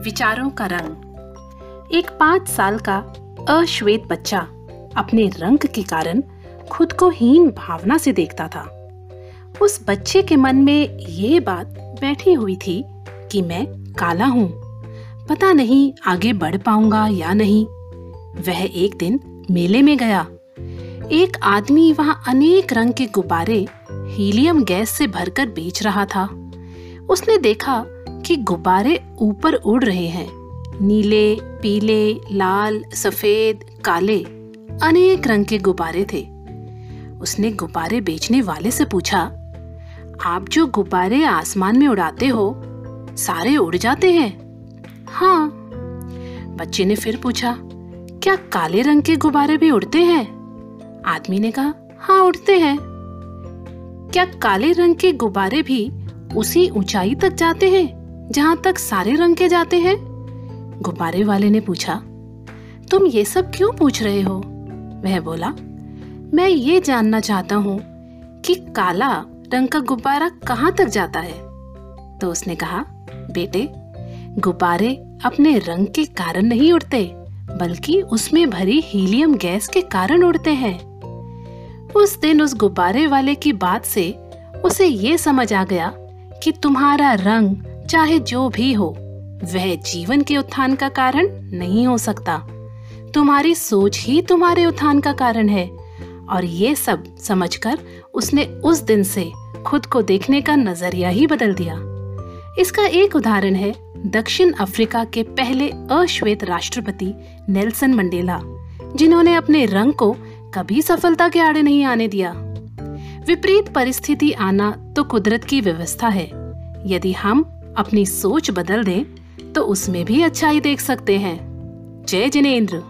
विचारों का रंग। एक पाँच साल का अश्वेत बच्चा अपने रंग के कारण खुद को हीन भावना से देखता था। उस बच्चे के मन में ये बात बैठी हुई थी कि मैं काला हूँ। पता नहीं आगे बढ़ पाऊँगा या नहीं। वह एक दिन मेले में गया। एक आदमी वहाँ अनेक रंग के गुब्बारे हीलियम गैस से भरकर बेच रहा था। उसने देखा कि गुब्बारे ऊपर उड़ रहे हैं। नीले, पीले, लाल, सफ़ेद, काले अनेक रंग के गुब्बारे थे। उसने गुब्बारे बेचने वाले से पूछा, आप जो गुब्बारे आसमान में उड़ाते हो, सारे उड़ जाते हैं? हाँ। बच्चे ने फिर पूछा, क्या काले रंग के गुब्बारे भी उड़ते हैं? आदमी ने कहा हाँ उड़ते हैं। क्या काले रंग के गुब्बारे भी उसी ऊंचाई तक जाते हैं? जहाँ तक सारे रंग के जाते हैं? गुब्बारे वाले ने पूछा, तुम ये सब क्यों पूछ रहे हो? वह बोला, मैं ये जानना चाहता हूँ कि काला रंग का गुब्बारा कहाँ तक जाता है? तो उसने कहा, बेटे, गुब्बारे अपने रंग के कारण नहीं उड़ते, बल्कि उसमें भरी हीलियम गैस के कारण उड़ते हैं। उस दिन उस गुब्बारे वाले की बात से उसे ये समझ आ गया कि तुम्हारा रंग चाहे जो भी हो, वह जीवन के उत्थान का कारण नहीं हो सकता। तुम्हारी सोच ही तुम्हारे उत्थान का कारण है, और ये सब समझकर उसने उस दिन से खुद को देखने का नज़रिया ही बदल दिया। इसका एक उदाहरण है दक्षिण अफ्रीका के पहले अश्वेत राष्ट्रपति नेल्सन मंडेला, जिन्होंने अपने रंग को कभी सफलता के आड़े नहीं आने दिया। विपरीत परिस्थिति आना तो कुदरत की व्यवस्था है। यदि हम अपनी सोच बदल दें तो उसमें भी अच्छाई देख सकते हैं। जय जिनेन्द्र।